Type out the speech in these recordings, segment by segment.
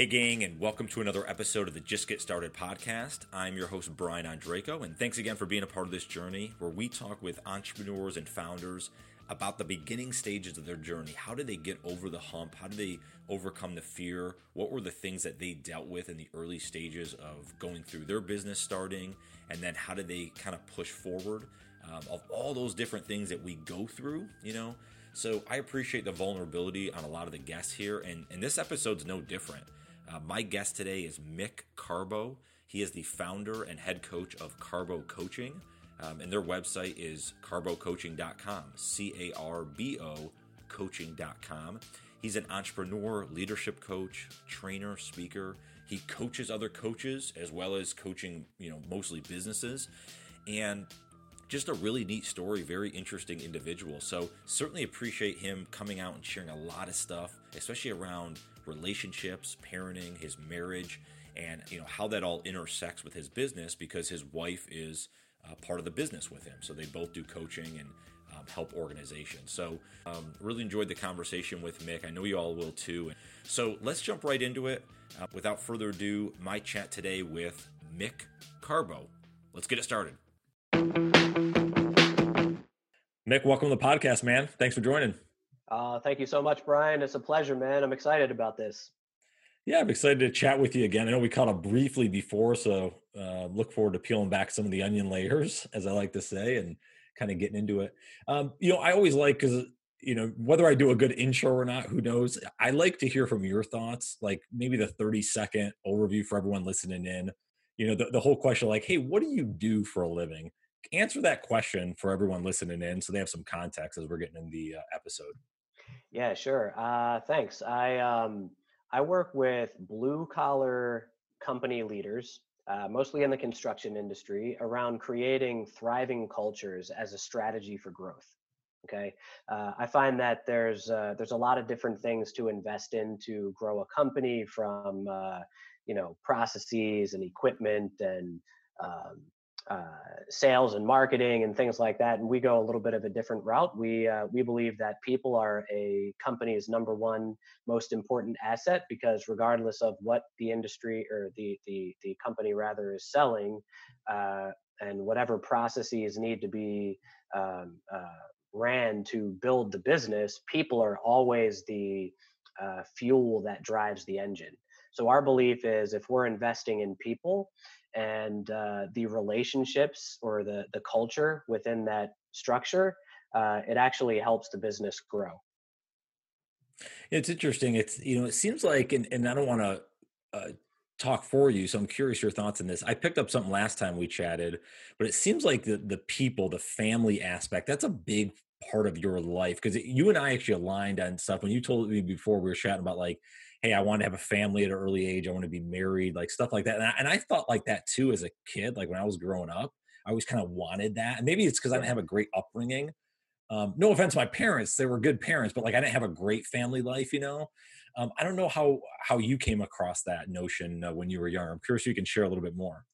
Hey, gang, and welcome to another episode of the Just Get Started podcast. I'm your host, Brian Ondrako, and thanks again for being a part of this journey where we talk with entrepreneurs and founders about the beginning stages of their journey. How did they get over the hump? How did they overcome the fear? What were the things that they dealt with in the early stages of going through their business starting? And then how did they kind of push forward? Um, of all those different things that we go through, you know. So I appreciate the vulnerability on a lot of the guests here, and, and this episode's no different. Uh, my guest today is Mick Carbo. He is the founder and head coach of Carbo Coaching. Um, and their website is carbocoaching.com, C A R B O coaching.com. He's an entrepreneur, leadership coach, trainer, speaker. He coaches other coaches as well as coaching, you know, mostly businesses. And just a really neat story, very interesting individual. So, certainly appreciate him coming out and sharing a lot of stuff, especially around relationships, parenting, his marriage, and you know how that all intersects with his business because his wife is uh, part of the business with him. So they both do coaching and um, help organizations. So um, really enjoyed the conversation with Mick. I know you all will too. So let's jump right into it. Uh, without further ado, my chat today with Mick Carbo. Let's get it started. Mick, welcome to the podcast, man. Thanks for joining. Uh, thank you so much, Brian. It's a pleasure, man. I'm excited about this. Yeah, I'm excited to chat with you again. I know we caught up briefly before, so uh, look forward to peeling back some of the onion layers, as I like to say, and kind of getting into it. Um, you know, I always like because you know whether I do a good intro or not, who knows. I like to hear from your thoughts, like maybe the 30 second overview for everyone listening in. You know, the, the whole question, like, hey, what do you do for a living? Answer that question for everyone listening in, so they have some context as we're getting in the uh, episode. Yeah, sure. Uh, thanks. I um, I work with blue collar company leaders, uh, mostly in the construction industry, around creating thriving cultures as a strategy for growth. Okay, uh, I find that there's uh, there's a lot of different things to invest in to grow a company, from uh, you know processes and equipment and um, uh, sales and marketing and things like that. And we go a little bit of a different route. We uh, we believe that people are a company's number one most important asset because regardless of what the industry or the the the company rather is selling, uh, and whatever processes need to be um, uh, ran to build the business, people are always the uh, fuel that drives the engine. So our belief is if we're investing in people and uh, the relationships or the the culture within that structure, uh, it actually helps the business grow. It's interesting. It's you know it seems like, and, and I don't want to uh, talk for you, so I'm curious your thoughts on this. I picked up something last time we chatted, but it seems like the the people, the family aspect, that's a big part of your life because you and I actually aligned on stuff when you told me before we were chatting about like hey, I want to have a family at an early age. I want to be married, like stuff like that. And I, and I thought like that too as a kid, like when I was growing up, I always kind of wanted that. And maybe it's because I didn't have a great upbringing. Um, no offense to my parents, they were good parents, but like I didn't have a great family life, you know. Um, I don't know how how you came across that notion uh, when you were younger. I'm curious if you can share a little bit more.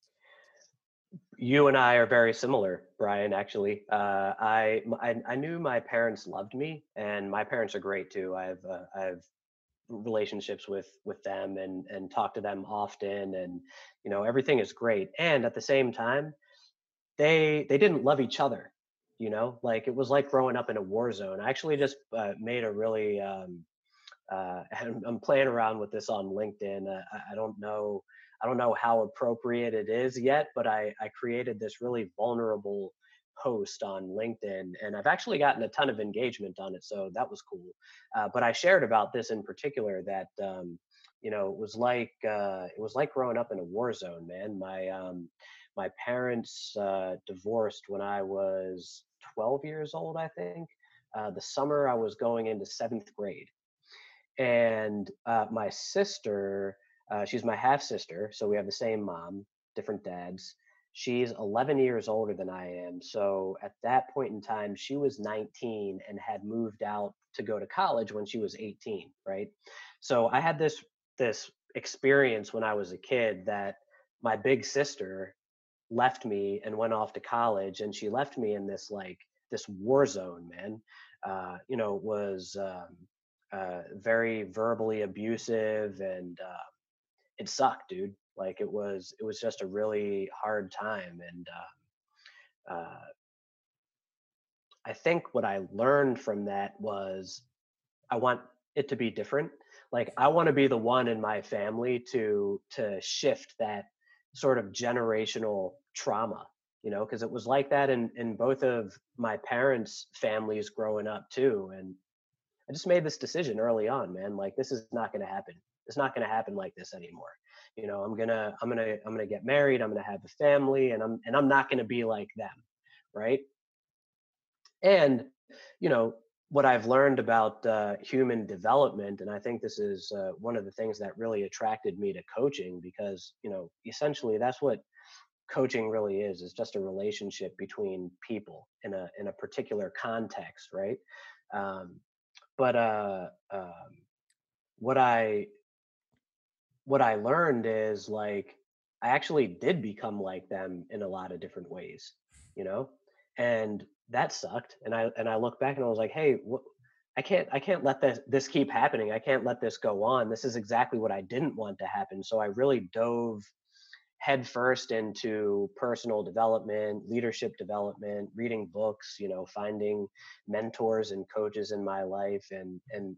You and I are very similar, Brian. Actually, uh, I, I, I knew my parents loved me, and my parents are great too. I've uh, I've relationships with with them and and talk to them often and you know everything is great. And at the same time they they didn't love each other you know? Like it was like growing up in a war zone. I actually just uh, made a really um uh i'm playing around with this on linkedin. Uh, I don't know i don't know how appropriate it is yet but i i created this really vulnerable post on LinkedIn, and I've actually gotten a ton of engagement on it, so that was cool. Uh, but I shared about this in particular that um, you know it was like uh, it was like growing up in a war zone, man. My um, my parents uh, divorced when I was 12 years old, I think. Uh, the summer I was going into seventh grade, and uh, my sister, uh, she's my half sister, so we have the same mom, different dads She's 11 years older than I am. So at that point in time, she was 19 and had moved out to go to college when she was 18, right? So I had this this experience when I was a kid that my big sister left me and went off to college and she left me in this like this war zone, man. Uh, you know, was um, uh, very verbally abusive and uh, it sucked, dude. Like it was it was just a really hard time, and uh, uh, I think what I learned from that was I want it to be different. Like I want to be the one in my family to to shift that sort of generational trauma you know because it was like that in in both of my parents families growing up too and i just made this decision early on man like this is not going to happen it's not going to happen like this anymore you know i'm gonna i'm gonna i'm gonna get married i'm gonna have a family and i'm and i'm not gonna be like them right? And you know what I've learned about uh, human development, and I think this is uh, one of the things that really attracted me to coaching because, you know, essentially that's what coaching really is is just a relationship between people in a in a particular context right? Um, but uh, um, what i what i learned is like i actually did become like them in a lot of different ways you know and that sucked and i and i look back and i was like hey what I can't I can't let this this keep happening. I can't let this go on. This is exactly what I didn't want to happen. So I really dove headfirst into personal development, leadership development, reading books, you know, finding mentors and coaches in my life and and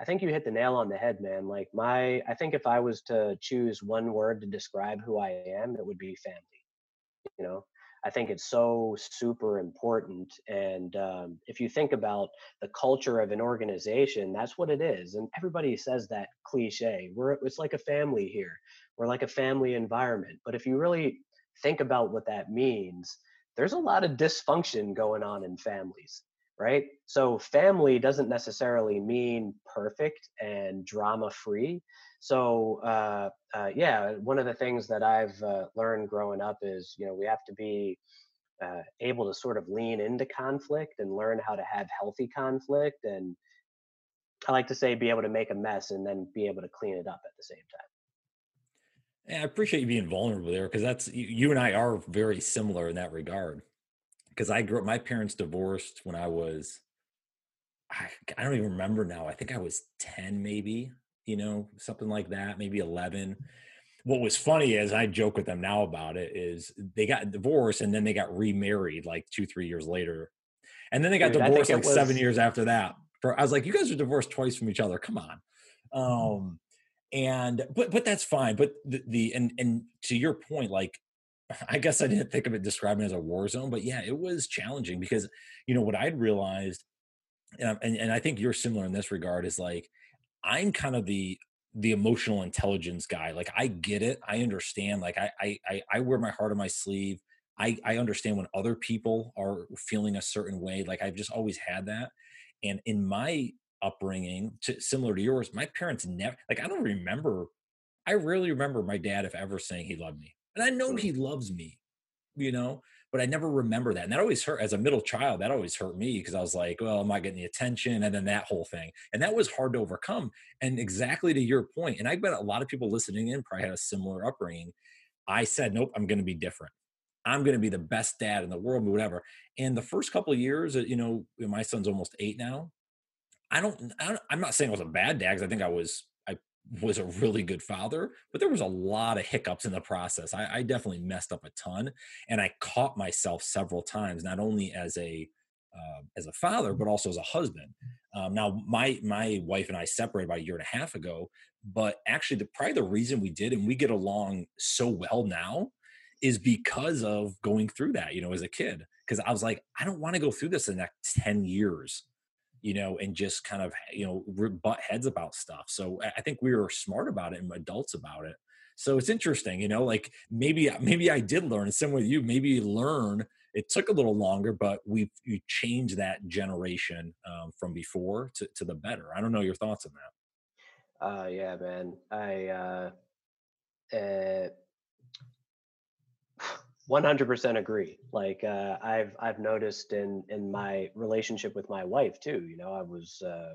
I think you hit the nail on the head, man. Like my I think if I was to choose one word to describe who I am, it would be family. You know, I think it's so super important. And um, if you think about the culture of an organization, that's what it is. And everybody says that cliche. We're it's like a family here. We're like a family environment. But if you really think about what that means, there's a lot of dysfunction going on in families right? So family doesn't necessarily mean perfect and drama free. So uh, uh, yeah, one of the things that I've uh, learned growing up is you know we have to be uh, able to sort of lean into conflict and learn how to have healthy conflict and I like to say be able to make a mess and then be able to clean it up at the same time. I appreciate you being vulnerable there because that's you and I are very similar in that regard because I grew up, my parents divorced when I was, I, I don't even remember now. I think I was 10, maybe, you know, something like that, maybe 11. What was funny is I joke with them now about it is they got divorced and then they got remarried like two, three years later. And then they got Dude, divorced like was... seven years after that. For, I was like, you guys are divorced twice from each other. Come on. Um, and but but that's fine. But the, the and and to your point, like I guess I didn't think of it describing as a war zone, but yeah, it was challenging because you know what I'd realized, and, and, and I think you're similar in this regard is like I'm kind of the the emotional intelligence guy. Like I get it, I understand. Like I I I wear my heart on my sleeve. I I understand when other people are feeling a certain way. Like I've just always had that, and in my upbringing, to, similar to yours, my parents never like I don't remember. I rarely remember my dad if ever saying he loved me and I know he loves me, you know, but I never remember that. And that always hurt as a middle child. That always hurt me because I was like, well, I'm not getting the attention? And then that whole thing. And that was hard to overcome. And exactly to your point, and I bet a lot of people listening in probably had a similar upbringing. I said, nope, I'm going to be different. I'm going to be the best dad in the world, whatever. And the first couple of years, uh, you know, my son's almost eight now. I don't, I am not saying I was a bad dad because I think I was was a really good father, but there was a lot of hiccups in the process. I, I, definitely messed up a ton, and I caught myself several times, not only as a uh, as a father, but also as a husband. Um, now, my my wife and I separated about a year and a half ago, but actually, the probably the reason we did, and we get along so well now, is because of going through that. You know, as a kid, because I was like, I don't want to go through this in the next ten years you know, and just kind of, you know, butt heads about stuff. So I think we were smart about it and adults about it. So it's interesting, you know, like maybe maybe I did learn. and Same with you. Maybe learn. It took a little longer, but we've you changed that generation um, from before to, to the better. I don't know your thoughts on that. Uh, yeah, man. I uh, uh 100% agree. Like uh, i've i've noticed in in my relationship with my wife too you know i was uh,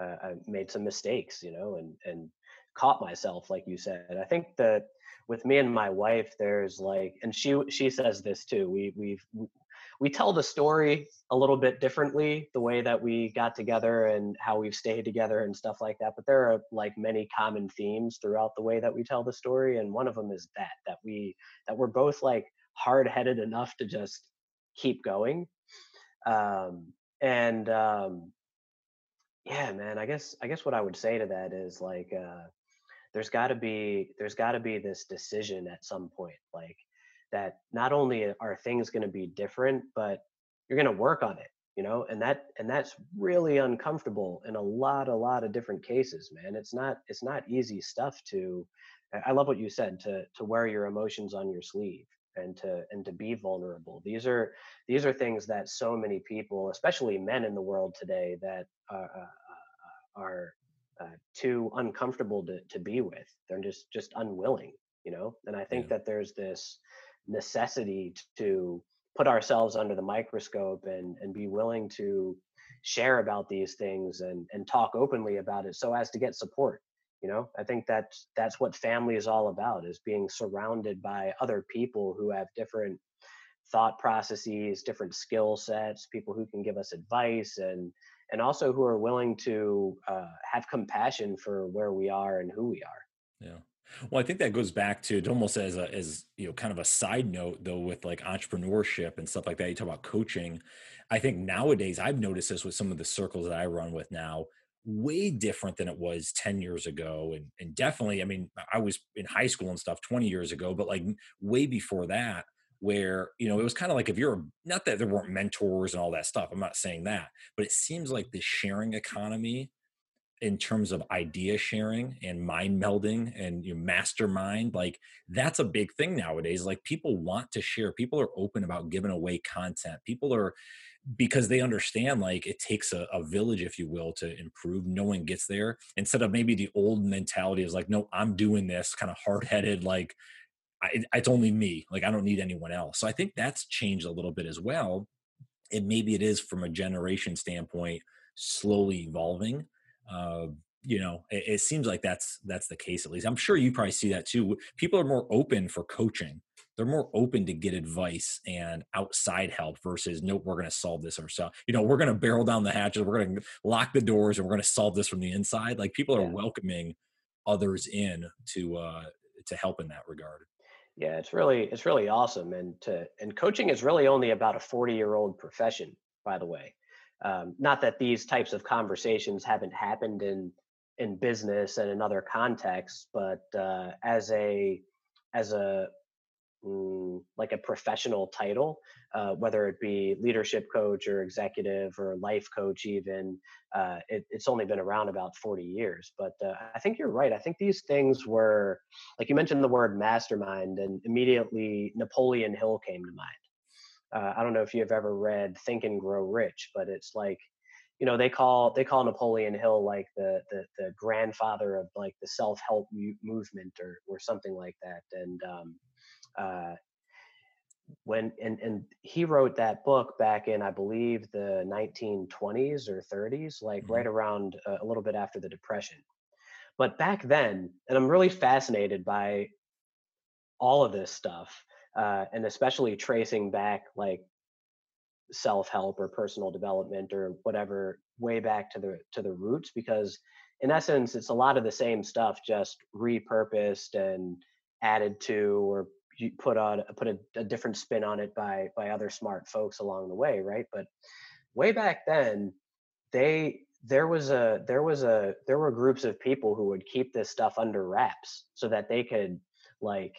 uh, i made some mistakes you know and and caught myself like you said. I think that with me and my wife there's like and she she says this too we we've we tell the story a little bit differently the way that we got together and how we've stayed together and stuff like that but there are like many common themes throughout the way that we tell the story and one of them is that that we that we're both like hard-headed enough to just keep going. Um and um yeah man i guess i guess what i would say to that is like uh there's got to be there's got to be this decision at some point like that not only are things going to be different but you're going to work on it you know and that and that's really uncomfortable in a lot a lot of different cases man. It's not it's not easy stuff to i love what you said to to wear your emotions on your sleeve and to and to be vulnerable these are these are things that so many people especially men in the world today that uh, uh, uh are uh, too uncomfortable to, to be with. They're just just unwilling, you know. And I think yeah. that there's this necessity to put ourselves under the microscope and and be willing to share about these things and and talk openly about it so as to get support you know i think that's that's what family is all about is being surrounded by other people who have different thought processes different skill sets people who can give us advice and and also who are willing to uh, have compassion for where we are and who we are. Yeah. Well, I think that goes back to almost as a, as you know, kind of a side note though, with like entrepreneurship and stuff like that. You talk about coaching. I think nowadays I've noticed this with some of the circles that I run with now, way different than it was 10 years ago. And, and definitely, I mean, I was in high school and stuff 20 years ago, but like way before that, where you know it was kind of like if you're not that there weren't mentors and all that stuff i'm not saying that but it seems like the sharing economy in terms of idea sharing and mind melding and you mastermind like that's a big thing nowadays like people want to share people are open about giving away content people are because they understand like it takes a, a, village if you will to improve no one gets there instead of maybe the old mentality is like no i'm doing this kind of hard-headed like I, it's only me. Like I don't need anyone else. So I think that's changed a little bit as well. And maybe it is from a generation standpoint, slowly evolving. Uh, you know, it, it seems like that's that's the case at least. I'm sure you probably see that too. People are more open for coaching. They're more open to get advice and outside help versus nope, we're going to solve this ourselves. You know, we're going to barrel down the hatches, we're going to lock the doors, and we're going to solve this from the inside. Like people are yeah. welcoming others in to uh, to help in that regard. Yeah, it's really it's really awesome, and to and coaching is really only about a forty year old profession, by the way. Um, not that these types of conversations haven't happened in in business and in other contexts, but uh, as a as a like a professional title, uh, whether it be leadership coach or executive or life coach, even. Uh, it, it's only been around about 40 years. But uh, I think you're right. I think these things were, like you mentioned the word mastermind, and immediately Napoleon Hill came to mind. Uh, I don't know if you've ever read Think and Grow Rich, but it's like, you know, they call they call Napoleon Hill like the the, the grandfather of like the self help movement or or something like that. And um, uh, when and and he wrote that book back in I believe the 1920s or 30s, like mm-hmm. right around uh, a little bit after the Depression. But back then, and I'm really fascinated by all of this stuff, uh, and especially tracing back like self-help or personal development or whatever way back to the to the roots because in essence it's a lot of the same stuff just repurposed and added to or put on put a, a different spin on it by by other smart folks along the way right? But way back then they there was a there was a there were groups of people who would keep this stuff under wraps so that they could like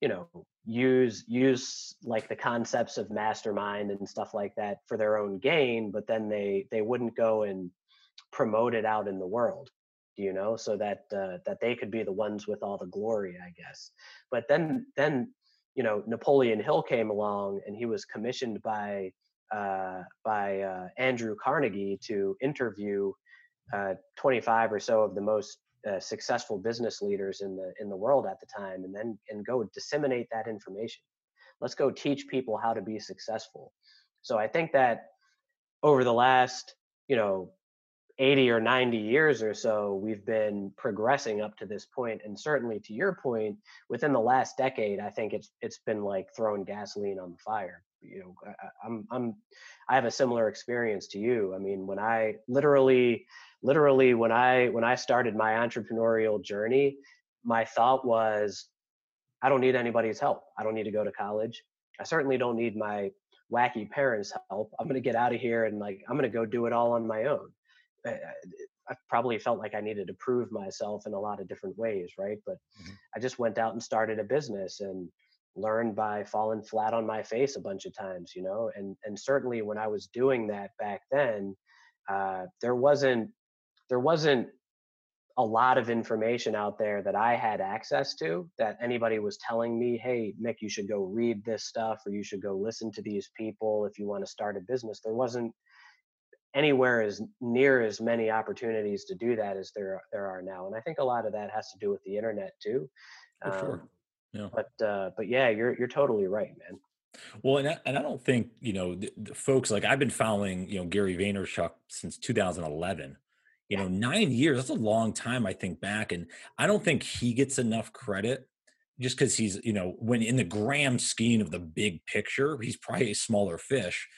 you know use use like the concepts of mastermind and stuff like that for their own gain but then they they wouldn't go and promote it out in the world you know so that uh, that they could be the ones with all the glory i guess. But then then you know napoleon hill came along and he was commissioned by uh, by uh, andrew carnegie to interview uh, 25 or so of the most uh, successful business leaders in the in the world at the time and then and go disseminate that information. Let's go teach people how to be successful. So i think that over the last you know 80 or 90 years or so, we've been progressing up to this point. And certainly to your point, within the last decade, I think it's it's been like throwing gasoline on the fire. you know I, i'm i'm i have a similar experience to you i mean when i literally literally when i when i started my entrepreneurial journey my thought was i don't need anybody's help i don't need to go to college i certainly don't need my wacky parents help i'm going to get out of here and like i'm going to go do it all on my own I probably felt like I needed to prove myself in a lot of different ways, right? But mm-hmm. I just went out and started a business and learned by falling flat on my face a bunch of times, you know. And and certainly when I was doing that back then, uh, there wasn't there wasn't a lot of information out there that I had access to that anybody was telling me, hey, Mick, you should go read this stuff or you should go listen to these people if you want to start a business. There wasn't anywhere as near as many opportunities to do that as there there are now and i think a lot of that has to do with the internet too For um, sure yeah. but uh but yeah you're you're totally right man well and I, and I don't think you know the, the folks like i've been following you know gary vaynerchuk since 2011 you yeah. know nine years that's a long time i think back and i don't think he gets enough credit just because he's you know when in the grand scheme of the big picture he's probably a smaller fish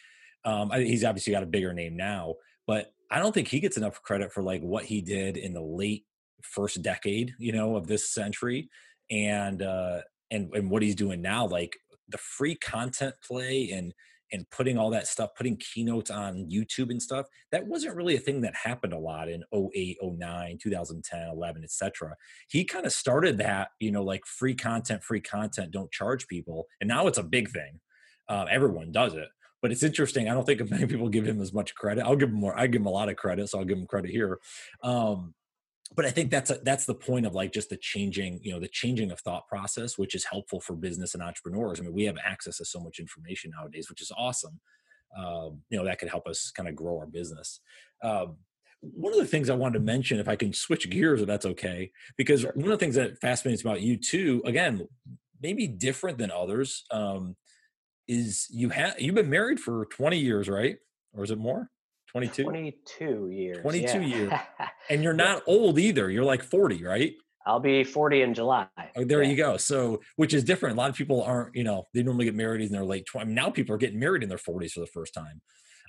um, I, he's obviously got a bigger name now, but I don't think he gets enough credit for like what he did in the late first decade, you know, of this century, and uh, and and what he's doing now. Like the free content play and and putting all that stuff, putting keynotes on YouTube and stuff, that wasn't really a thing that happened a lot in 08, 09, 2010, 11, etc. He kind of started that, you know, like free content, free content, don't charge people. And now it's a big thing. Uh, everyone does it but it's interesting. I don't think many people give him as much credit. I'll give him more. I give him a lot of credit, so I'll give him credit here. Um, but I think that's a, that's the point of like just the changing, you know, the changing of thought process, which is helpful for business and entrepreneurs. I mean, we have access to so much information nowadays, which is awesome. Um, you know, that could help us kind of grow our business. Um, one of the things I wanted to mention, if I can switch gears, if that's okay, because one of the things that fascinates about you too, again, maybe different than others. Um, is you have you've been married for 20 years, right? Or is it more? 22? 22 years. 22 yeah. years. And you're not old either. You're like 40, right? I'll be 40 in July. Oh, there yeah. you go. So, which is different. A lot of people aren't, you know, they normally get married in their late 20s. Now people are getting married in their 40s for the first time.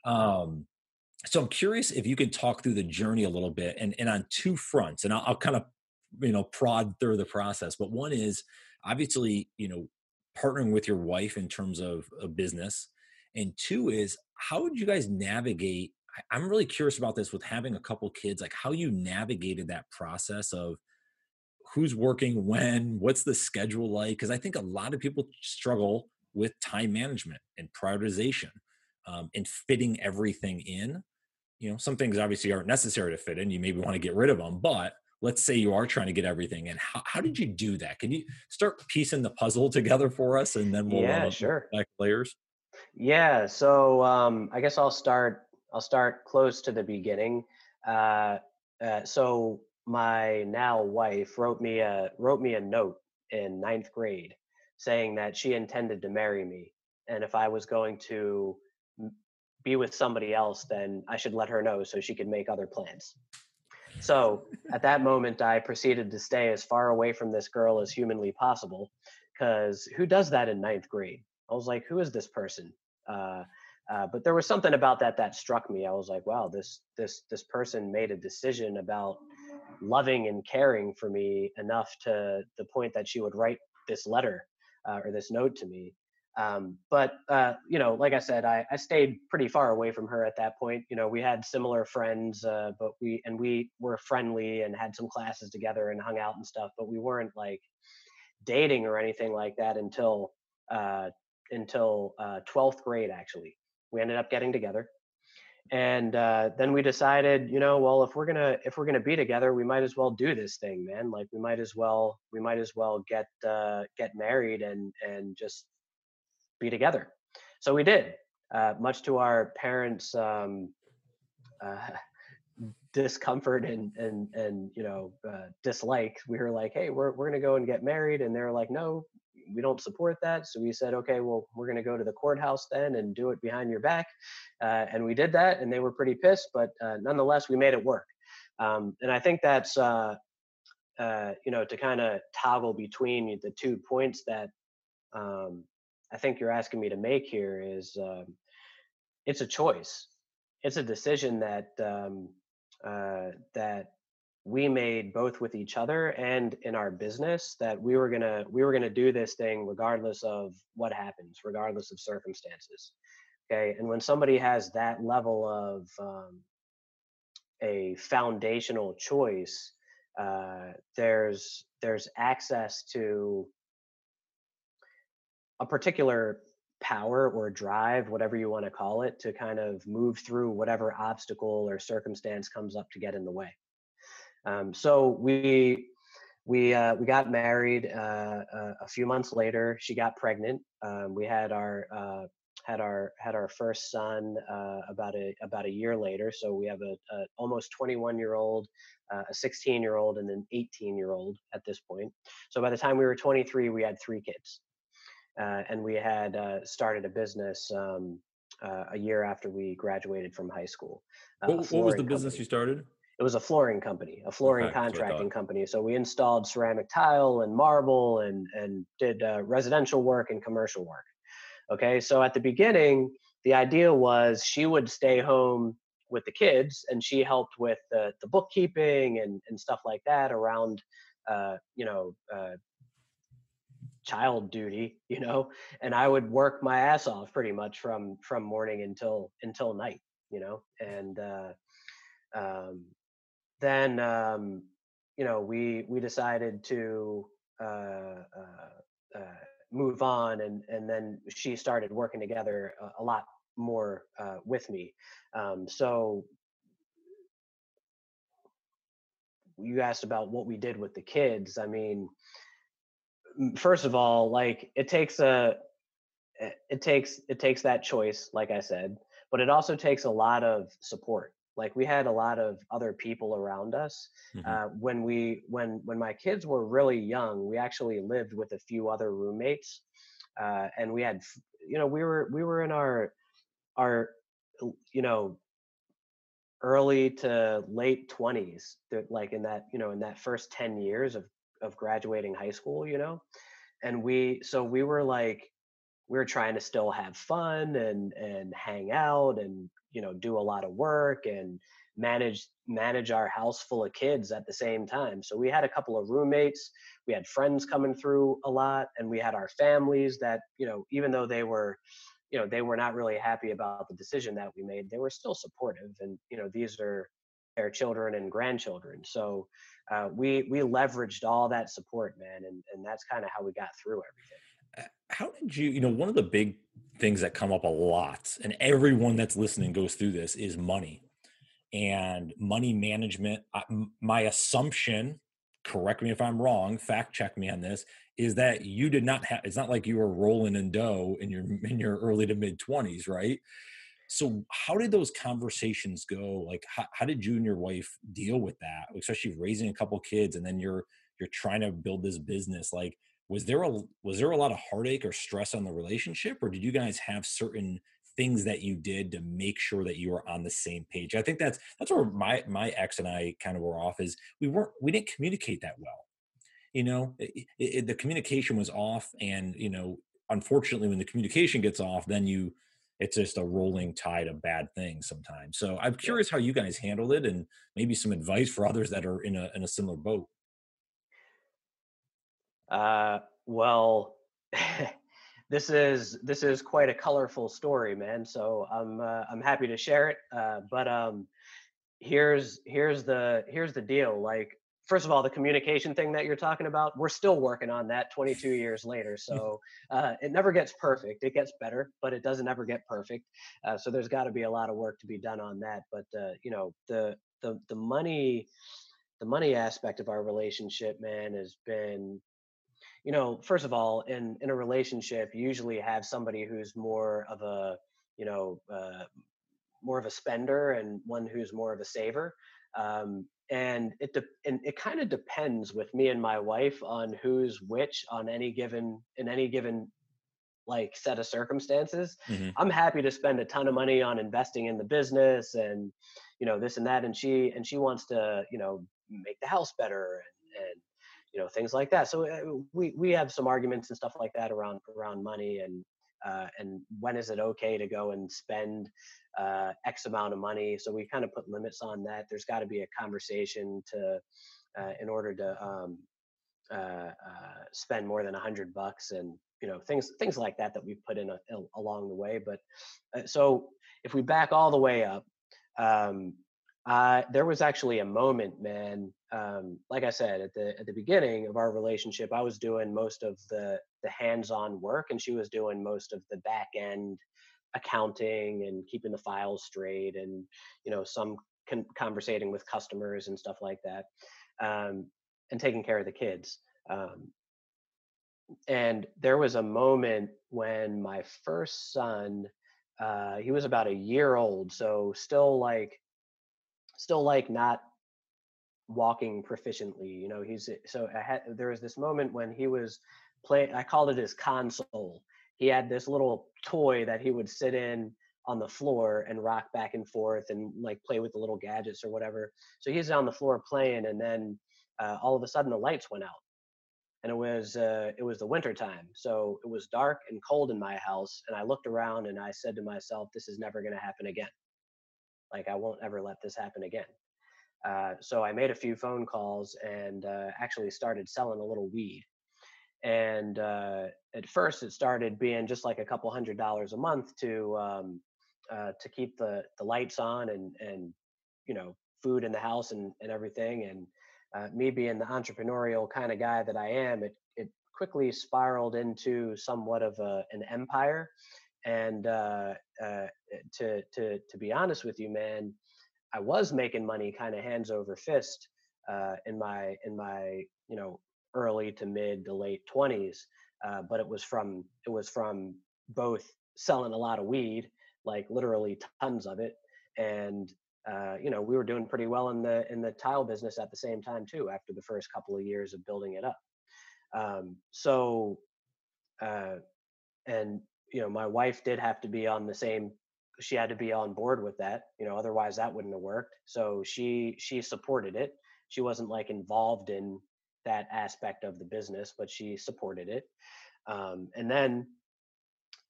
Um, so I'm curious if you can talk through the journey a little bit and, and on two fronts, and I'll, I'll kind of, you know, prod through the process. But one is obviously, you know, partnering with your wife in terms of a business and two is how would you guys navigate i'm really curious about this with having a couple kids like how you navigated that process of who's working when what's the schedule like? Because i think a lot of people struggle with time management and prioritization um, and fitting everything in. You know some things obviously aren't necessary to fit in you maybe want to get rid of them but let's say you are trying to get everything and how, how did you do that? Can you start piecing the puzzle together for us and then we'll yeah sure. back layers? Yeah so um, i guess i'll start i'll start close to the beginning. Uh, uh, so my now wife wrote me a wrote me a note in ninth grade saying that she intended to marry me and if i was going to be with somebody else then i should let her know so she could make other plans so at that moment, I proceeded to stay as far away from this girl as humanly possible. Because who does that in ninth grade? I was like, who is this person? Uh, uh, but there was something about that that struck me. I was like, wow, this this this person made a decision about loving and caring for me enough to the point that she would write this letter uh, or this note to me. Um, but uh, you know, like I said, I, I stayed pretty far away from her at that point. You know, we had similar friends, uh, but we and we were friendly and had some classes together and hung out and stuff. But we weren't like dating or anything like that until uh, until uh, twelfth grade. Actually, we ended up getting together, and uh, then we decided, you know, well, if we're gonna if we're gonna be together, we might as well do this thing, man. Like we might as well we might as well get uh, get married and and just be together. So we did, uh, much to our parents' um, uh, discomfort and and and you know uh, dislike. We were like, hey, we're we're gonna go and get married, and they're like, no, we don't support that. So we said, okay, well, we're gonna go to the courthouse then and do it behind your back, uh, and we did that, and they were pretty pissed, but uh, nonetheless, we made it work. Um, and I think that's uh, you know to kind of toggle between the two points that um, I think you're asking me to make here is um, it's a choice. It's a decision that um, uh, that we made both with each other and in our business that we were gonna we were gonna do this thing regardless of what happens, regardless of circumstances. Okay, and when somebody has that level of um, a foundational choice, uh, there's there's access to a particular power or drive, whatever you want to call it, to kind of move through whatever obstacle or circumstance comes up to get in the way. Um, so we we uh, we got married uh, uh, a few months later. She got pregnant. Um, we had our uh, had our had our first son uh, about a about a year later. So we have a, a almost 21 year old, uh, a 16 year old, and an 18 year old at this point. So by the time we were 23, we had three kids, uh, and we had uh, started a business um, uh, a year after we graduated from high school. Uh, what, what was the business company. you started? It was a flooring company, a flooring Okay, contracting company. So we installed ceramic tile and marble, and and did residential work and commercial work. Okay, so at the beginning, the idea was she would stay home with the kids and she helped with the, the bookkeeping and, and stuff like that around, uh, you know, uh, child duty, you know, and I would work my ass off pretty much from, from morning until, until night, you know, and, uh, um, then, um, you know, we, we decided to, uh, uh, uh, move on and and then she started working together a, a lot more uh, with me. Um, so you asked about what we did with the kids i mean first of all like it takes a it takes it takes that choice like i said but it also takes a lot of support like we had a lot of other people around us mm-hmm. uh, when we when when my kids were really young we actually lived with a few other roommates uh, and we had you know we were we were in our our you know early to late 20s like in that you know in that first 10 years of of graduating high school you know? And we so we were like we were trying to still have fun and and hang out and you know do a lot of work and manage manage our house full of kids at the same time. So we had a couple of roommates we had friends coming through a lot and we had our families that you know even though they were you know they were not really happy about the decision that we made they were still supportive. And you know these are their children and grandchildren. So uh, we we leveraged all that support man and and that's kind of how we got through everything. How did you you know one of the big things that come up a lot and everyone that's listening goes through this is money. And money management my assumption correct me if i'm wrong fact check me on this is that you did not have it's not like you were rolling in dough in your in your early to mid 20s right so how did those conversations go? Like how, how did you and your wife deal with that especially raising a couple kids and then you're you're trying to build this business? Like was there a was there a lot of heartache or stress on the relationship or did you guys have certain things that you did to make sure that you were on the same page? I think that's that's where my my ex and i kind of were off is we weren't we didn't communicate that well you know? It, it, the communication was off and you know unfortunately when the communication gets off then you it's just a rolling tide of bad things sometimes so i'm curious how you guys handled it and maybe some advice for others that are in a in a similar boat uh, well, this is this is quite a colorful story, man. So I'm uh, I'm happy to share it. Uh, but um, here's here's the here's the deal. Like, first of all, the communication thing that you're talking about, we're still working on that 22 years later. So uh, it never gets perfect. It gets better, but it doesn't ever get perfect. Uh, so there's got to be a lot of work to be done on that. But uh, you know, the the the money the money aspect of our relationship, man, has been you know, first of all, in in a relationship, you usually have somebody who's more of a, you know, uh, more of a spender and one who's more of a saver. Um, and it de- and it kind of depends with me and my wife on who's which on any given in any given like set of circumstances. Mm-hmm. I'm happy to spend a ton of money on investing in the business and you know this and that and she and she wants to, you know, make the house better and, and you know things like that so uh, we we have some arguments and stuff like that around around money and uh, and when is it okay to go and spend uh, X amount of money. So we kind of put limits on that. There's got to be a conversation to uh, in order to um, uh, uh, spend more than a hundred bucks and you know things things like that that we've put in a, a, along the way. But uh, so if we back all the way up. Um, there was actually a moment, man. Um, like I said at the at the beginning of our relationship, I was doing most of the the hands-on work, and she was doing most of the back end accounting and keeping the files straight, and you know some con- conversating with customers and stuff like that, um, and taking care of the kids. Um, and there was a moment when my first son, uh, he was about a year old, so still like still like not walking proficiently. You know, he's so I had there was this moment when he was play. I called it his console. He had this little toy that he would sit in on the floor and rock back and forth and like play with the little gadgets or whatever. So he's on the floor playing, and then uh, all of a sudden the lights went out, and it was uh, it was the winter time. So it was dark and cold in my house, and I looked around and I said to myself, "This is never going to happen again." Like, I won't ever let this happen again. Uh, so I made a few phone calls and uh, actually started selling a little weed. And uh, at first, it started being just like a couple hundred dollars a month to um, uh, to keep the the lights on and and you know food in the house and and everything. And uh, me being the entrepreneurial kind of guy that I am, it it quickly spiraled into somewhat of a, an empire and uh, to to to be honest with you, man, I was making money kind of hands over fist uh, in my in my you know early to mid to late twenties, uh, but it was from it was from both selling a lot of weed, like literally tons of it, and uh, you know we were doing pretty well in the in the tile business at the same time too. After the first couple of years of building it up, um, so uh, and you know, my wife did have to be on the same she had to be on board with that you know otherwise that wouldn't have worked. So she she supported it. She wasn't like involved in that aspect of the business but she supported it. Um, and then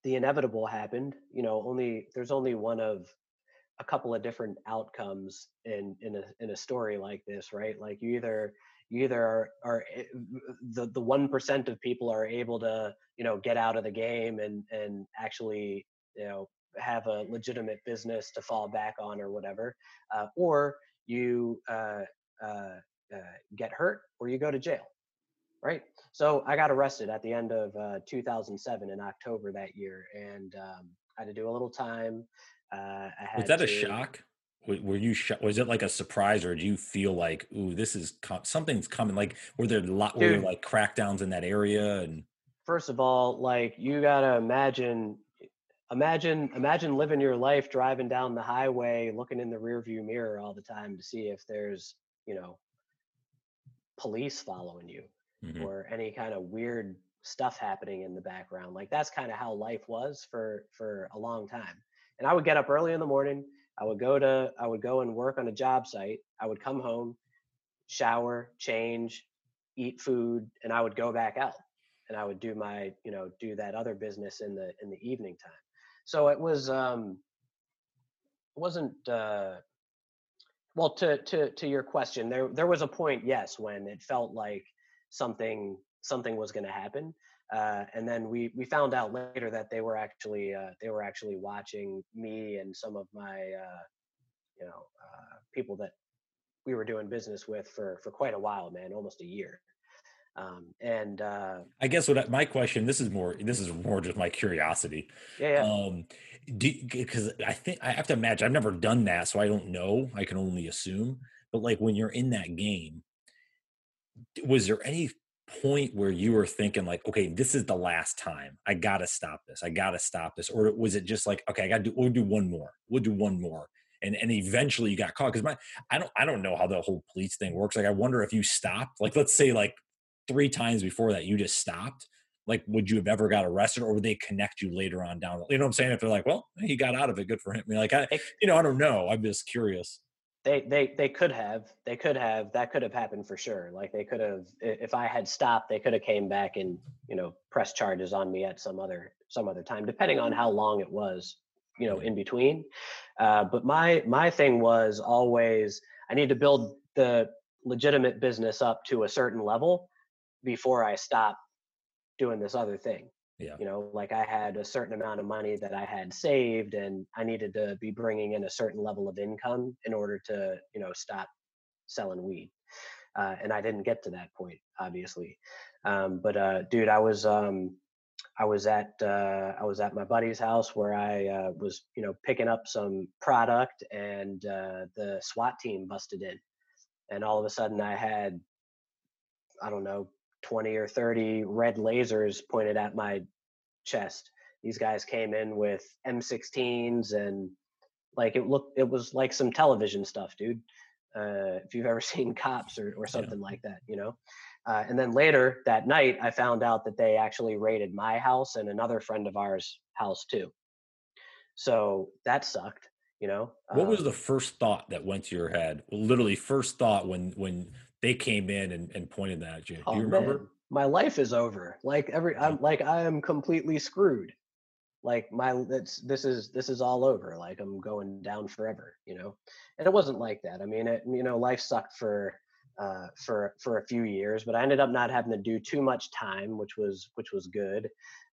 the inevitable happened you know only there's only one of a couple of different outcomes in in a in a story like this right? Like you either you either are, are eh, the the one percent of people are able to you know get out of the game and and actually you know have a legitimate business to fall back on or whatever, uh, or you uh, uh, uh get hurt or you go to jail, right? So I got arrested at the end of uh, 2007 in October that year, and um, I had to do a little time. Uh, was that to, a shock? were you was it like a surprise or do you feel like ooh this is something's coming like were there a lot Dude, were there like crackdowns in that area and first of all like you gotta imagine imagine imagine living your life driving down the highway looking in the rearview mirror all the time to see if there's you know police following you mm-hmm. or any kind of weird stuff happening in the background like that's kind of how life was for for a long time and i would get up early in the morning I would go to I would go and work on a job site. I would come home, shower, change, eat food, and I would go back out and I would do my you know do that other business in the in the evening time. So it was um it wasn't uh well to to to your question there there was a point yes when it felt like something something was going to happen uh, and then we we found out later that they were actually uh, they were actually watching me and some of my uh, you know uh, people that we were doing business with for for quite a while, man, almost a year. Um, and uh, I guess what I, my question this is more this is more just my curiosity. Yeah. yeah. Um, because I think I have to imagine I've never done that, so I don't know. I can only assume. But like when you're in that game, was there any point where you were thinking like okay this is the last time i gotta stop this i gotta stop this or was it just like okay i gotta do we'll do one more we'll do one more and and eventually you got caught because my i don't i don't know how the whole police thing works like i wonder if you stopped like let's say like three times before that you just stopped like would you have ever got arrested or would they connect you later on down you know what i'm saying? If they're like well he got out of it good for him. I mean, like i you know i don't know i'm just curious. They they they could have they could have that could have happened for sure like they could have if i had stopped they could have came back and you know press charges on me at some other some other time depending on how long it was you know in between uh, but my my thing was always i need to build the legitimate business up to a certain level before i stop doing this other thing yeah. You know, like I had a certain amount of money that I had saved and I needed to be bringing in a certain level of income in order to, you know, stop selling weed. Uh, and I didn't get to that point, obviously. Um, but uh, dude, I was um, I was at uh, I was at my buddy's house where I uh, was, you know, picking up some product, and uh, the SWAT team busted in, and all of a sudden I had, I don't know, 20 or 30 red lasers pointed at my chest. These guys came in with M16s and like it looked, it was like some television stuff, dude. Uh, if you've ever seen cops or, or something yeah. like that, you know? Uh, and then later that night, I found out that they actually raided my house and another friend of ours' house too. So that sucked, you know. What um, was the first thought that went to your head? Literally, first thought when when they came in and, and pointed that at you. Do oh, you remember? Man. My life is over. Like every I'm like I am completely screwed. Like my it's this is this is all over. Like I'm going down forever, you know. And it wasn't like that. I mean, it you know, life sucked for uh, for for a few years, but I ended up not having to do too much time, which was which was good.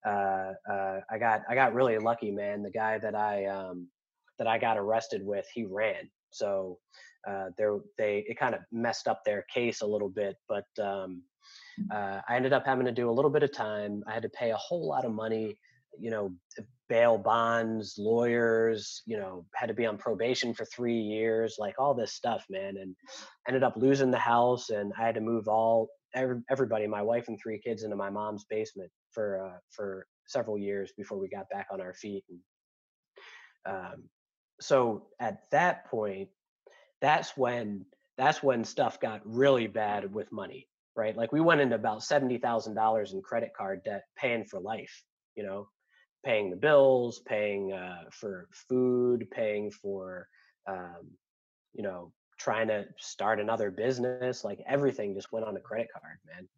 Uh, uh, I got I got really lucky, man. The guy that I um, that I got arrested with, he ran. So uh, there they it kind of messed up their case a little bit, but um, uh, I ended up having to do a little bit of time. I had to pay a whole lot of money, you know, bail bonds, lawyers, you know, had to be on probation for three years, like all this stuff, man. And ended up losing the house, and I had to move all everybody, my wife and three kids, into my mom's basement for uh, for several years before we got back on our feet. And, um, so at that point, that's when that's when stuff got really bad with money right? Like we went into about $70000 in credit card debt paying for life you know? Paying the bills paying uh, for food paying for um, you know trying to start another business like everything just went on a credit card man.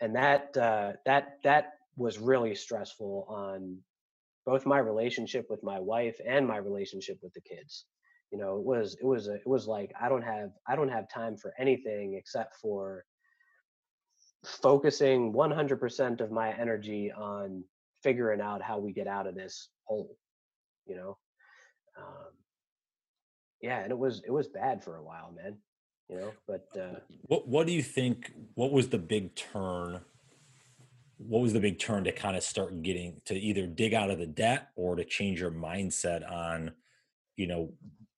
And that uh, that that was really stressful on both my relationship with my wife and my relationship with the kids. You know it was it was a, it was like i don't have i don't have time for anything except for focusing 100% of my energy on figuring out how we get out of this hole you know? Um, yeah and it was it was bad for a while man you know but uh, what what do you think what was the big turn what was the big turn to kind of start getting to either dig out of the debt or to change your mindset on you know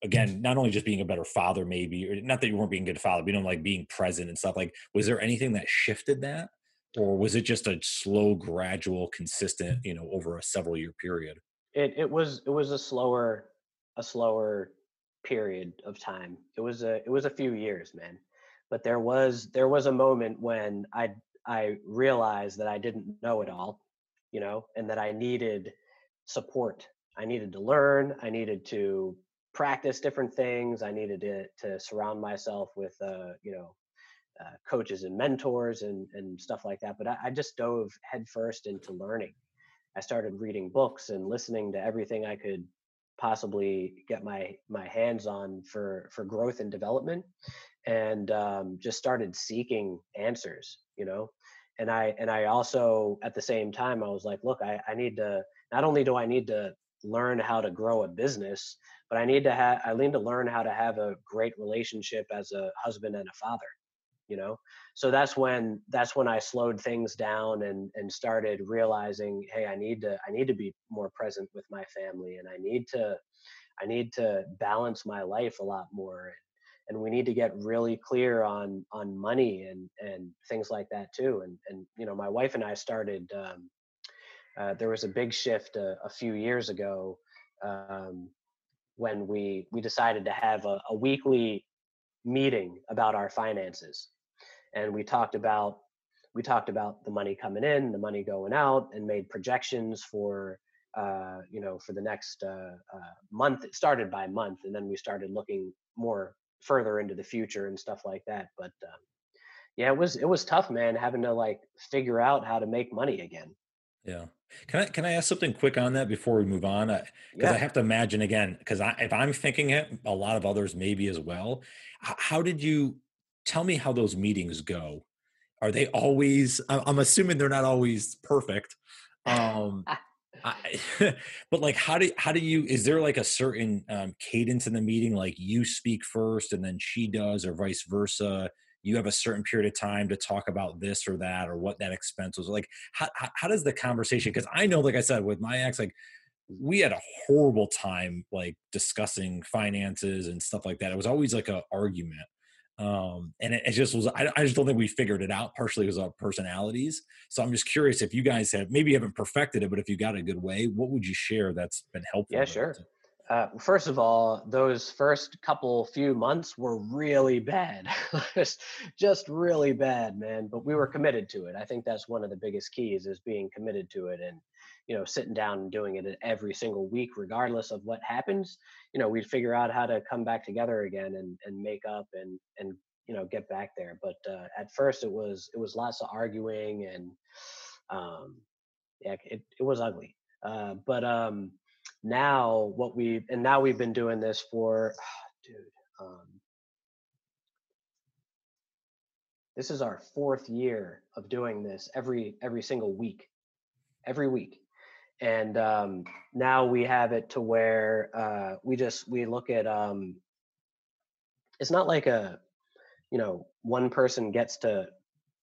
again, not only just being a better father, maybe, or not that you weren't being a good father, but you know, like being present and stuff. Like, was there anything that shifted that, or was it just a slow, gradual, consistent, you know, over a several year period? It it was it was a slower a slower period of time. It was a it was a few years, man. But there was there was a moment when I I realized that I didn't know it all, you know, and that I needed support. I needed to learn. I needed to practice different things. I needed to, to surround myself with, uh, you know, uh, coaches and mentors and, and stuff like that. But I, I just dove headfirst into learning. I started reading books and listening to everything I could possibly get my my hands on for for growth and development and um, just started seeking answers you know and i and i also at the same time i was like look i, I need to not only do i need to learn how to grow a business but I need to have I need to learn how to have a great relationship as a husband and a father you know? So that's when that's when I slowed things down and and started realizing hey I need to I need to be more present with my family and I need to I need to balance my life a lot more and we need to get really clear on on money and and things like that too and and you know my wife and I started um, uh, there was a big shift a, a few years ago um, when we we decided to have a, a weekly meeting about our finances and we talked about we talked about the money coming in the money going out and made projections for uh, you know for the next uh, uh, month it started by month and then we started looking more further into the future and stuff like that. But um, yeah, it was it was tough, man, having to like figure out how to make money again. Yeah. Can I can I ask something quick on that before we move on? Because yeah. I have to imagine again, because if I'm thinking it, a lot of others maybe as well. How did you tell me how those meetings go? Are they always? I'm assuming they're not always perfect. Um, But like, how do how do you? Is there like a certain um, cadence in the meeting? Like you speak first, and then she does, or vice versa you have a certain period of time to talk about this or that or what that expense was like how, how does the conversation because i know like i said with my ex like we had a horrible time like discussing finances and stuff like that it was always like a argument um and it, it just was I, I, just don't think we figured it out partially because of our personalities. So i'm just curious if you guys have maybe you haven't perfected it but if you got a good way what would you share that's been helpful yeah sure uh, first of all, those first couple few months were really bad, just really bad, man. But we were committed to it. I think that's one of the biggest keys is being committed to it, and you know, sitting down and doing it every single week, regardless of what happens. You know, we'd figure out how to come back together again and and make up and and you know get back there. But uh, at first, it was it was lots of arguing and um, yeah, it it was ugly. Uh, but um, now what we and now we've been doing this for dude um, this is our fourth year of doing this every every single week every week. And um, now we have it to where uh, we just we look at um, it's not like a you know one person gets to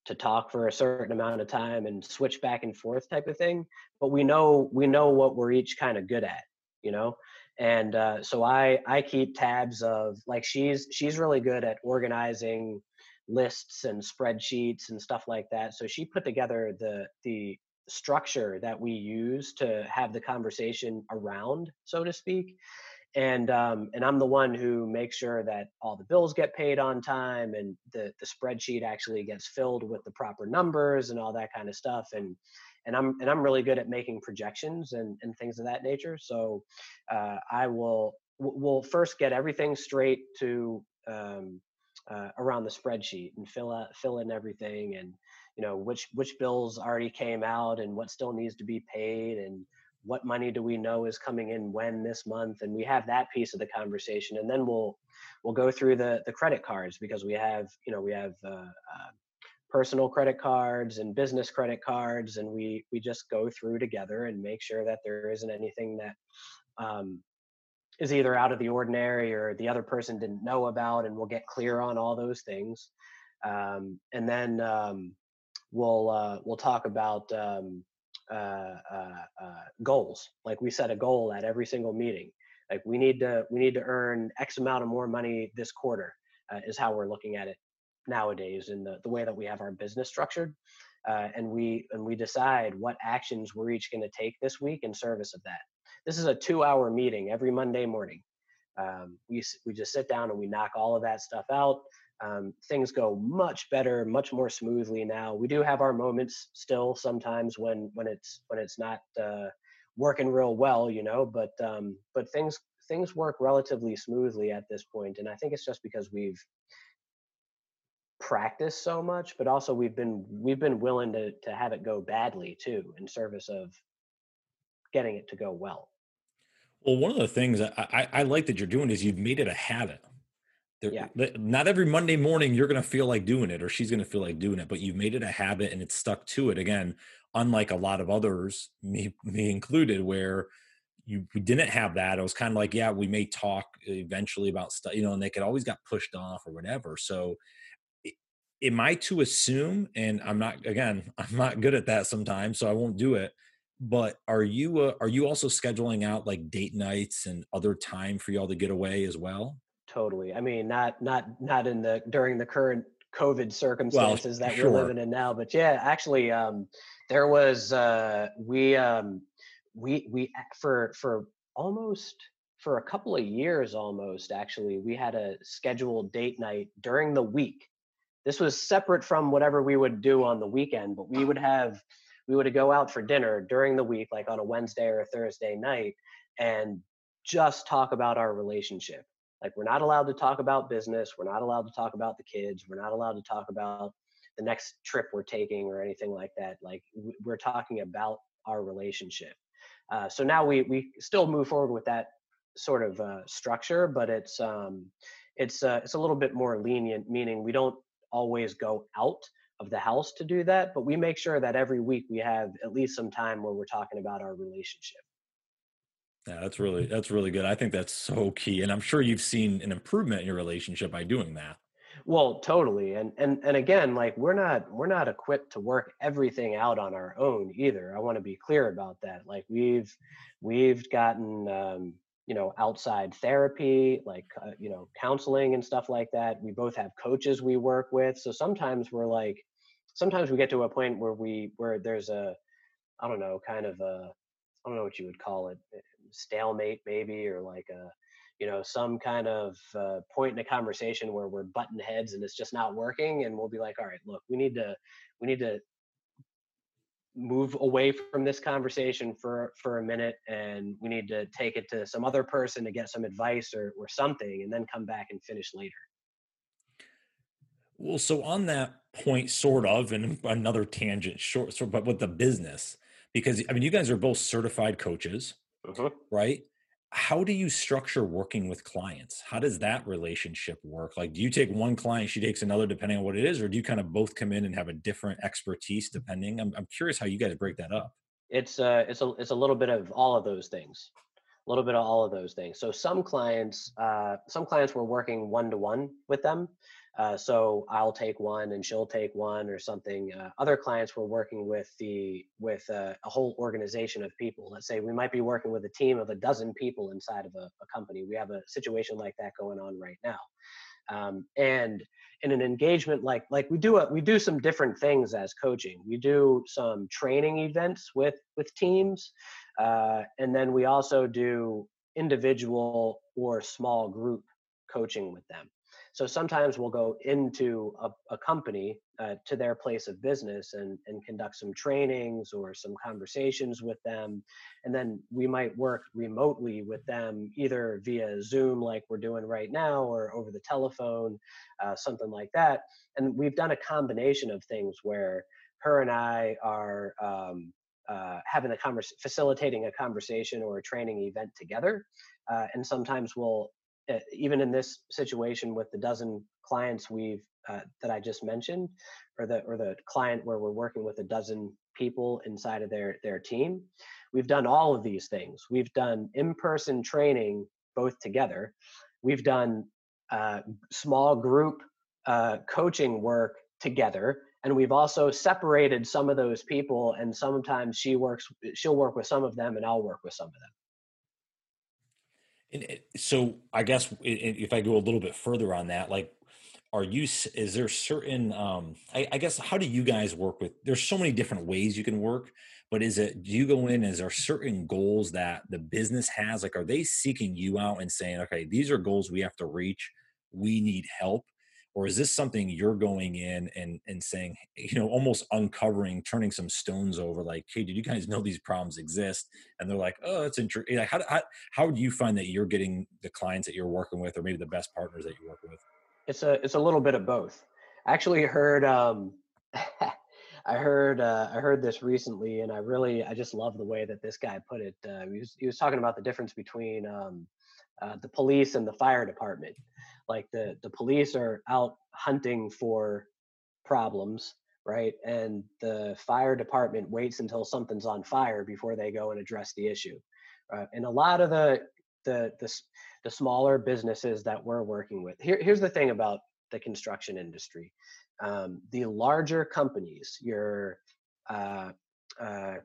to talk for a certain amount of time and switch back and forth type of thing but we know we know what we're each kind of good at you know? And uh, so i i keep tabs of like she's she's really good at organizing lists and spreadsheets and stuff like that so she put together the the structure that we use to have the conversation around so to speak and um, and I'm the one who makes sure that all the bills get paid on time and the the spreadsheet actually gets filled with the proper numbers and all that kind of stuff and and I'm and I'm really good at making projections and and things of that nature. So uh, I will will first get everything straight to um, uh, around the spreadsheet and fill out fill in everything and you know which which bills already came out and what still needs to be paid and what money do we know is coming in when this month and we have that piece of the conversation and then we'll we'll go through the the credit cards because we have you know we have uh, uh, personal credit cards and business credit cards and we we just go through together and make sure that there isn't anything that um, is either out of the ordinary or the other person didn't know about and we'll get clear on all those things. Um, and then um, we'll uh, we'll talk about um, uh, uh, uh, goals. Like we set a goal at every single meeting. Like we need to we need to earn x amount of more money this quarter uh, is how we're looking at it nowadays in the, the way that we have our business structured uh, and we and we decide what actions we're each going to take this week in service of that. This is a two hour meeting every monday morning. Um, we, we just sit down and we knock all of that stuff out. Um, things go much better much more smoothly now. We do have our moments still sometimes when when it's when it's not uh, working real well you know but um, but things things work relatively smoothly at this point and i think it's just because we've practice so much, but also we've been we've been willing to to have it go badly too in service of getting it to go well. Well, one of the things I, I, I like that you're doing is you've made it a habit. There, yeah. Not every Monday morning you're going to feel like doing it, or she's going to feel like doing it, but you've made it a habit and it's stuck to it. Again, unlike a lot of others, me me included, where you we didn't have that. It was kind of like, yeah, we may talk eventually about stuff, you know, and they could always got pushed off or whatever. So am I to assume, and I'm not again, I'm not good at that sometimes, so I won't do it. But are you uh, are you also scheduling out like date nights and other time for y'all to get away as well? Totally. I mean, not not not in the during the current COVID circumstances well, that sure. we're living in now, but yeah, actually, um, there was uh, we um, we we for for almost for a couple of years almost actually we had a scheduled date night during the week this was separate from whatever we would do on the weekend, but we would have we would go out for dinner during the week, like on a Wednesday or a Thursday night, and just talk about our relationship. Like we're not allowed to talk about business. We're not allowed to talk about the kids. We're not allowed to talk about the next trip we're taking or anything like that. Like we're talking about our relationship. Uh, so now we we still move forward with that sort of uh, structure, but it's um, it's uh, it's a little bit more lenient, meaning we don't always go out of the house to do that, but we make sure that every week we have at least some time where we're talking about our relationship. Yeah, that's really that's really good. I think that's so key, and I'm sure you've seen an improvement in your relationship by doing that. Well, totally. And and and again, like we're not we're not equipped to work everything out on our own either. I want to be clear about that. Like we've we've gotten um, you know outside therapy, like uh, you know counseling and stuff like that. We both have coaches we work with. So sometimes we're like sometimes we get to a point where we where there's a I don't know, kind of a I don't know what you would call it, eh, stalemate maybe or like a you know some kind of uh, point in a conversation where we're button heads and it's just not working and we'll be like all right look we need to we need to move away from this conversation for for a minute and we need to take it to some other person to get some advice or or something and then come back and finish later well so on that point sort of and another tangent short sort but with the business because i mean you guys are both certified coaches uh-huh. right how do you structure working with clients? How does that relationship work? Like do you take one client she takes another depending on what it is or do you kind of both come in and have a different expertise depending? I'm, I'm curious how you guys break that up. It's uh it's a it's a little bit of all of those things a little bit of all of those things. So some clients uh some clients were working one to one with them uh, so I'll take one and she'll take one or something. Uh, other clients we're working with the with uh, a whole organization of people. Let's say we might be working with a team of a dozen people inside of a, a company. We have a situation like that going on right now. Um, and in an engagement like like we do a, we do some different things as coaching. We do some training events with with teams, uh, and then we also do individual or small group coaching with them. So sometimes we'll go into a, a company uh, to their place of business and, and conduct some trainings or some conversations with them. And then we might work remotely with them either via Zoom, like we're doing right now, or over the telephone, uh, something like that. And we've done a combination of things where her and I are um, uh, having a convers- facilitating a conversation or a training event together. Uh, and sometimes we'll even in this situation with the dozen clients we've uh, that I just mentioned, or the or the client where we're working with a dozen people inside of their their team, we've done all of these things. We've done in-person training both together. We've done uh, small group uh, coaching work together, and we've also separated some of those people. And sometimes she works, she'll work with some of them, and I'll work with some of them. And so I guess if I go a little bit further on that, like, are you, is there certain, um, I, I guess, how do you guys work with, there's so many different ways you can work, but is it, do you go in, is there certain goals that the business has? Like, are they seeking you out and saying, okay, these are goals we have to reach. We need help or is this something you're going in and and saying you know almost uncovering turning some stones over like hey did you guys know these problems exist and they're like oh that's interesting how, how, how do you find that you're getting the clients that you're working with or maybe the best partners that you work with it's a it's a little bit of both I actually heard um I heard uh, I heard this recently, and I really I just love the way that this guy put it. Uh, he was he was talking about the difference between um, uh, the police and the fire department. Like the the police are out hunting for problems, right? And the fire department waits until something's on fire before they go and address the issue. Uh, and a lot of the the the the smaller businesses that we're working with. Here, here's the thing about the construction industry. Um, the larger companies, your uh, uh,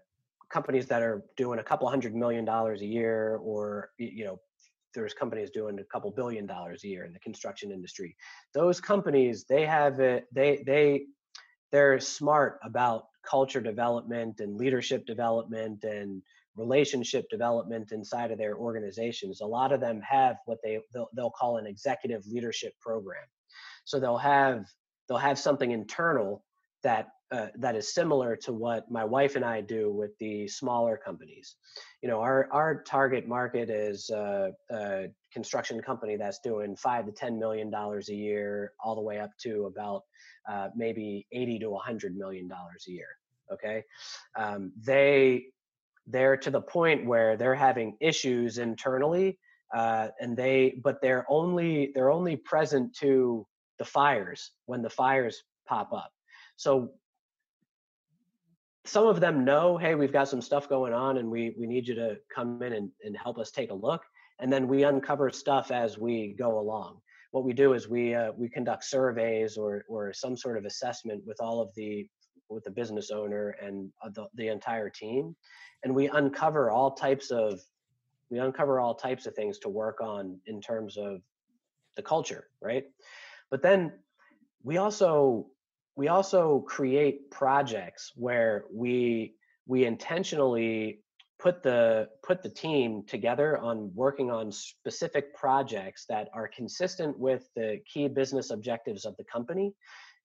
companies that are doing a couple hundred million dollars a year, or you know, there's companies doing a couple billion dollars a year in the construction industry. Those companies, they have it, they they they're smart about culture development and leadership development and relationship development inside of their organizations. A lot of them have what they they'll, they'll call an executive leadership program. So they'll have they'll have something internal that uh, that is similar to what my wife and I do with the smaller companies. You know, our our target market is uh, a construction company that's doing five to ten million dollars a year, all the way up to about uh, maybe eighty to hundred million dollars a year. Okay, um, they they're to the point where they're having issues internally, uh, and they but they're only they're only present to the fires when the fires pop up. So some of them know, hey, we've got some stuff going on and we, we need you to come in and, and help us take a look. And then we uncover stuff as we go along. What we do is we, uh, we conduct surveys or, or some sort of assessment with all of the, with the business owner and uh, the, the entire team. And we uncover all types of, we uncover all types of things to work on in terms of the culture, right? But then we also we also create projects where we we intentionally put the put the team together on working on specific projects that are consistent with the key business objectives of the company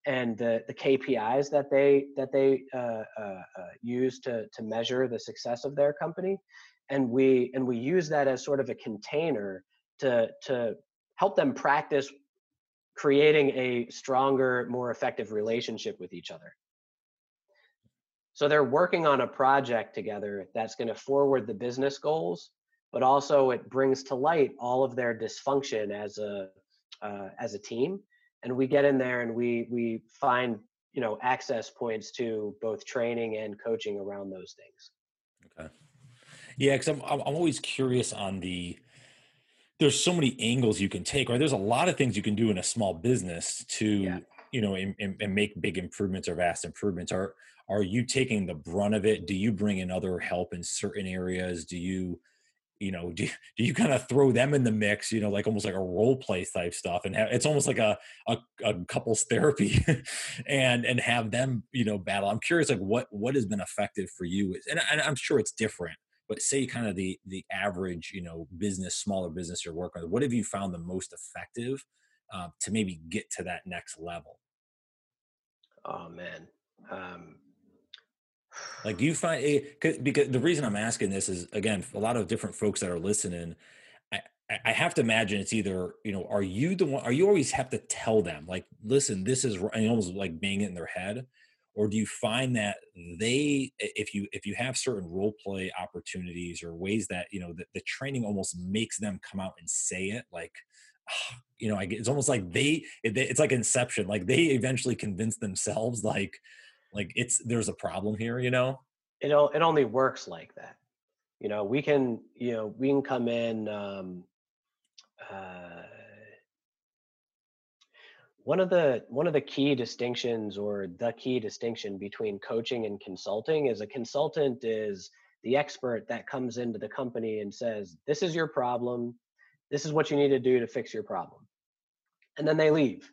and the, the KPIs that they that they uh, uh, uh, use to to measure the success of their company, and we and we use that as sort of a container to to help them practice creating a stronger, more effective relationship with each other. So they're working on a project together that's going to forward the business goals, but also it brings to light all of their dysfunction as a uh, as a team. And we get in there and we we find you know access points to both training and coaching around those things. Okay. Yeah, because I'm I'm always curious on the there's so many angles you can take, right? There's a lot of things you can do in a small business to, yeah. you know, and, and, make big improvements or vast improvements. Are are you taking the brunt of it? Do you bring in other help in certain areas? Do you, you know, do, do you kind of throw them in the mix, you know, like almost like a role play type stuff and have, it's almost like a, a, a couples therapy and, and have them, you know, battle. I'm curious, like what, what has been effective for you? And, and I'm sure it's different, but say kind of the the average you know business smaller business you're working with what have you found the most effective uh, to maybe get to that next level? Oh man um, like you find eh, because the reason i'm asking this is again a lot of different folks that are listening I, I have to imagine it's either you know are you the one are you always have to tell them like listen this is and almost like bang it in their head or do you find that they if you if you have certain role play opportunities or ways that you know the, the training almost makes them come out and say it like you know it's almost like they it's like inception like they eventually convince themselves like like it's there's a problem here you know? It, it only works like that. You know we can you know we can come in um uh one of the one of the key distinctions or the key distinction between coaching and consulting is a consultant is the expert that comes into the company and says this is your problem this is what you need to do to fix your problem and then they leave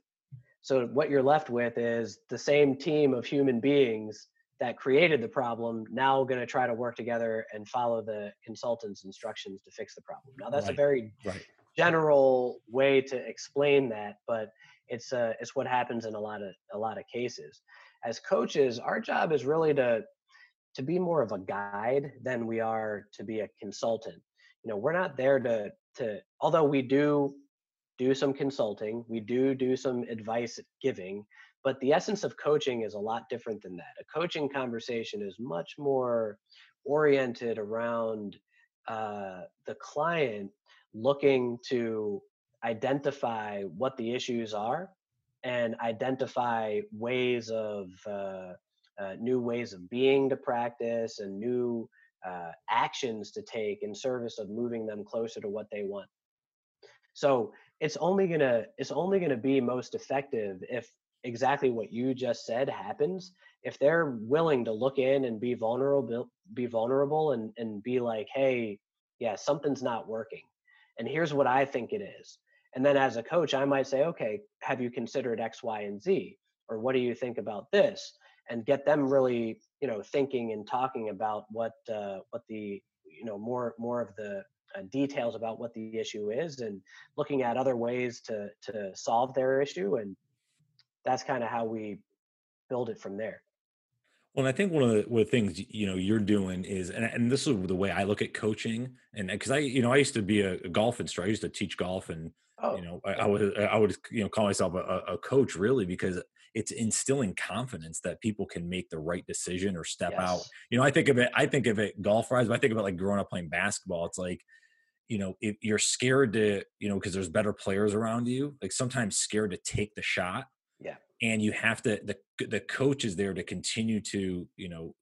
so what you're left with is the same team of human beings that created the problem now going to try to work together and follow the consultant's instructions to fix the problem now that's right. a very right. general way to explain that but it's uh, it's what happens in a lot of a lot of cases. As coaches, our job is really to to be more of a guide than we are to be a consultant. You know, we're not there to to although we do do some consulting, we do do some advice giving, but the essence of coaching is a lot different than that. A coaching conversation is much more oriented around uh, the client looking to identify what the issues are and identify ways of uh, uh, new ways of being to practice and new uh, actions to take in service of moving them closer to what they want. So it's only gonna it's only gonna be most effective if exactly what you just said happens. If they're willing to look in and be vulnerable be vulnerable and and be like hey yeah something's not working. And here's what i think it is and then as a coach, I might say, okay, have you considered X, Y, and Z? Or what do you think about this? And get them really, you know, thinking and talking about what uh, what the you know more more of the uh, details about what the issue is and looking at other ways to to solve their issue and that's kind of how we build it from there. Well, and I think one of the, one of the things you know you're doing is, and, and this is the way I look at coaching, and because I, you know, I used to be a, a golf instructor, I used to teach golf, and oh. you know, I, I, would I would you know call myself a, a, coach really because it's instilling confidence that people can make the right decision or step yes. out. You know, I think of it, I think of it golf wise, but I think about like growing up playing basketball. It's like, you know, if you're scared to, you know, because there's better players around you, like sometimes scared to take the shot yeah and you have to the the coach is there to continue to you know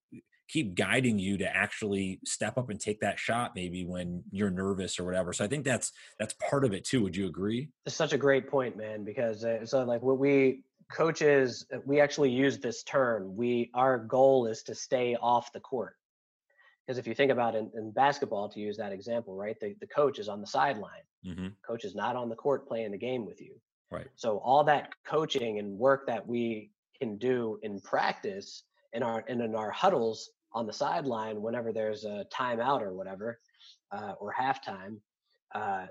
keep guiding you to actually step up and take that shot maybe when you're nervous or whatever. So i think that's that's part of it too. Would you agree? It's such a great point man because uh, so like what we coaches uh, we actually use this term. We our goal is to stay off the court. Because if you think about it in, in, basketball to use that example right the, the coach is on the sideline. Mm-hmm. coach is not on the court playing the game with you. Right. So all that coaching and work that we can do in practice in our and in our huddles on the sideline whenever there's a timeout or whatever uh, or halftime, uh,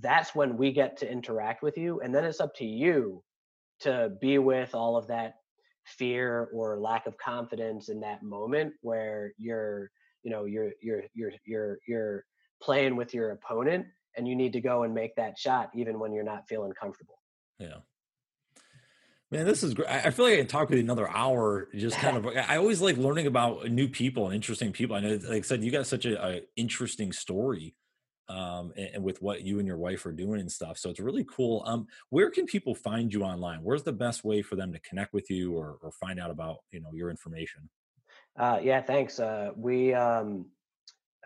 that's when we get to interact with you, and then it's up to you to be with all of that fear or lack of confidence in that moment where you're you know you're you're you're you're you're playing with your opponent and you need to go and make that shot even when you're not feeling comfortable yeah. Man, this is great. I feel like I can talk with you another hour. Just kind of, I always like learning about new people and interesting people. I know, like I said, you got such a, interesting story, um, and, and, with what you and your wife are doing and stuff. So it's really cool. Um, where can people find you online? Where's the best way for them to connect with you or, or find out about you know your information? Uh, yeah, thanks. Uh, we um,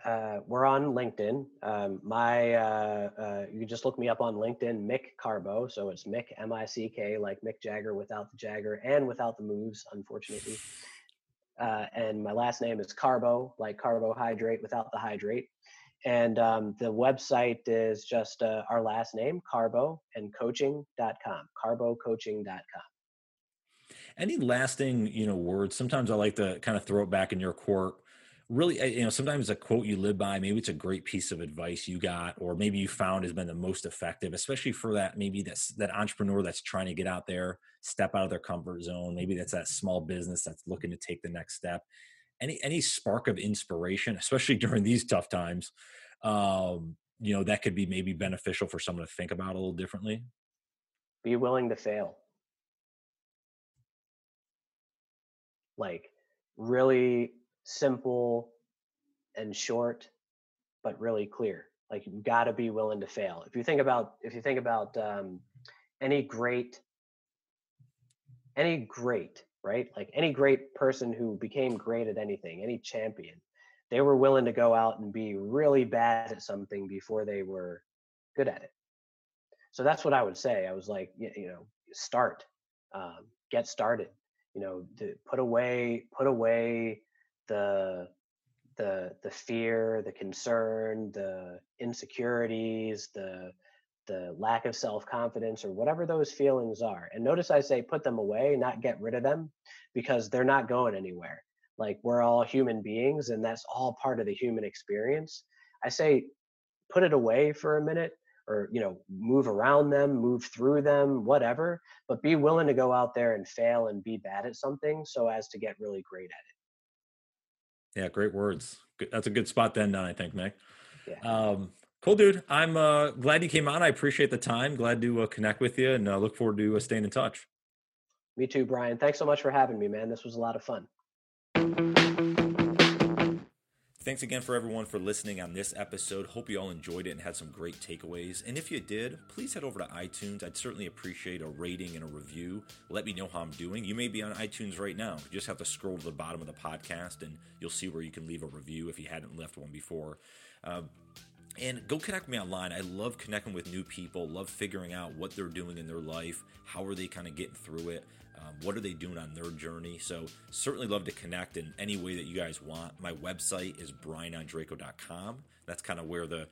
uh, we're on LinkedIn. Um, my uh, uh, you just look me up on LinkedIn, Mick Carbo. So it's Mick M I C K, like Mick Jagger without the Jagger and without the moves, unfortunately. Uh, and my last name is Carbo, like carbohydrate without the hydrate. And um, the website is just uh, our last name, Carbo, and coaching.com, carbocoaching.com. Any lasting, you know, words? Sometimes I like to kind of throw it back in your court really you know sometimes a quote you live by maybe it's a great piece of advice you got or maybe you found has been the most effective especially for that maybe that's that entrepreneur that's trying to get out there step out of their comfort zone maybe that's that small business that's looking to take the next step. Any any spark of inspiration especially during these tough times um you know that could be maybe beneficial for someone to think about a little differently? Be willing to fail. Like really simple and short, but really clear. Like you've got to be willing to fail. If you think about if you think about um, any great any great right like any great person who became great at anything any champion they were willing to go out and be really bad at something before they were good at it so that's what i would say i was like you know start um, get started you know put away put away the the the fear, the concern, the insecurities, the the lack of self-confidence or whatever those feelings are. And notice I say put them away, not get rid of them because they're not going anywhere. Like we're all human beings and that's all part of the human experience. I say put it away for a minute or you know move around them move through them whatever but be willing to go out there and fail and be bad at something so as to get really great at it yeah, great words. That's a good spot then, I think, Nick. Yeah. Um, cool, dude. I'm uh, glad you came on. I appreciate the time. Glad to uh, connect with you, and uh, look forward to uh, staying in touch. Me too, Brian. Thanks so much for having me, man. This was a lot of fun. Thanks again for everyone for listening on this episode. Hope you all enjoyed it and had some great takeaways. And if you did, please head over to iTunes. I'd certainly appreciate a rating and a review. Let me know how I'm doing. You may be on iTunes right now. You just have to scroll to the bottom of the podcast and you'll see where you can leave a review if you hadn't left one before. Uh, and go connect with me online. I love connecting with new people, love figuring out what they're doing in their life, how are they kind of getting through it. Um, what are they doing on their journey? So certainly love to connect in any way that you guys want. My website is brianondrako.com. That's kind of where the,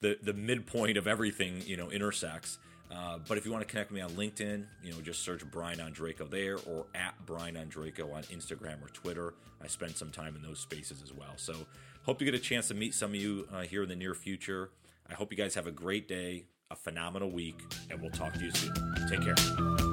the the midpoint of everything you know intersects. Uh, but if you want to connect me on LinkedIn, you know, just search Brian Ondrako there or at Brian Ondrako on Instagram or Twitter. I spend some time in those spaces as well. So hope you get a chance to meet some of you uh, here in the near future. I hope you guys have a great day, a phenomenal week, and we'll talk to you soon. Take care.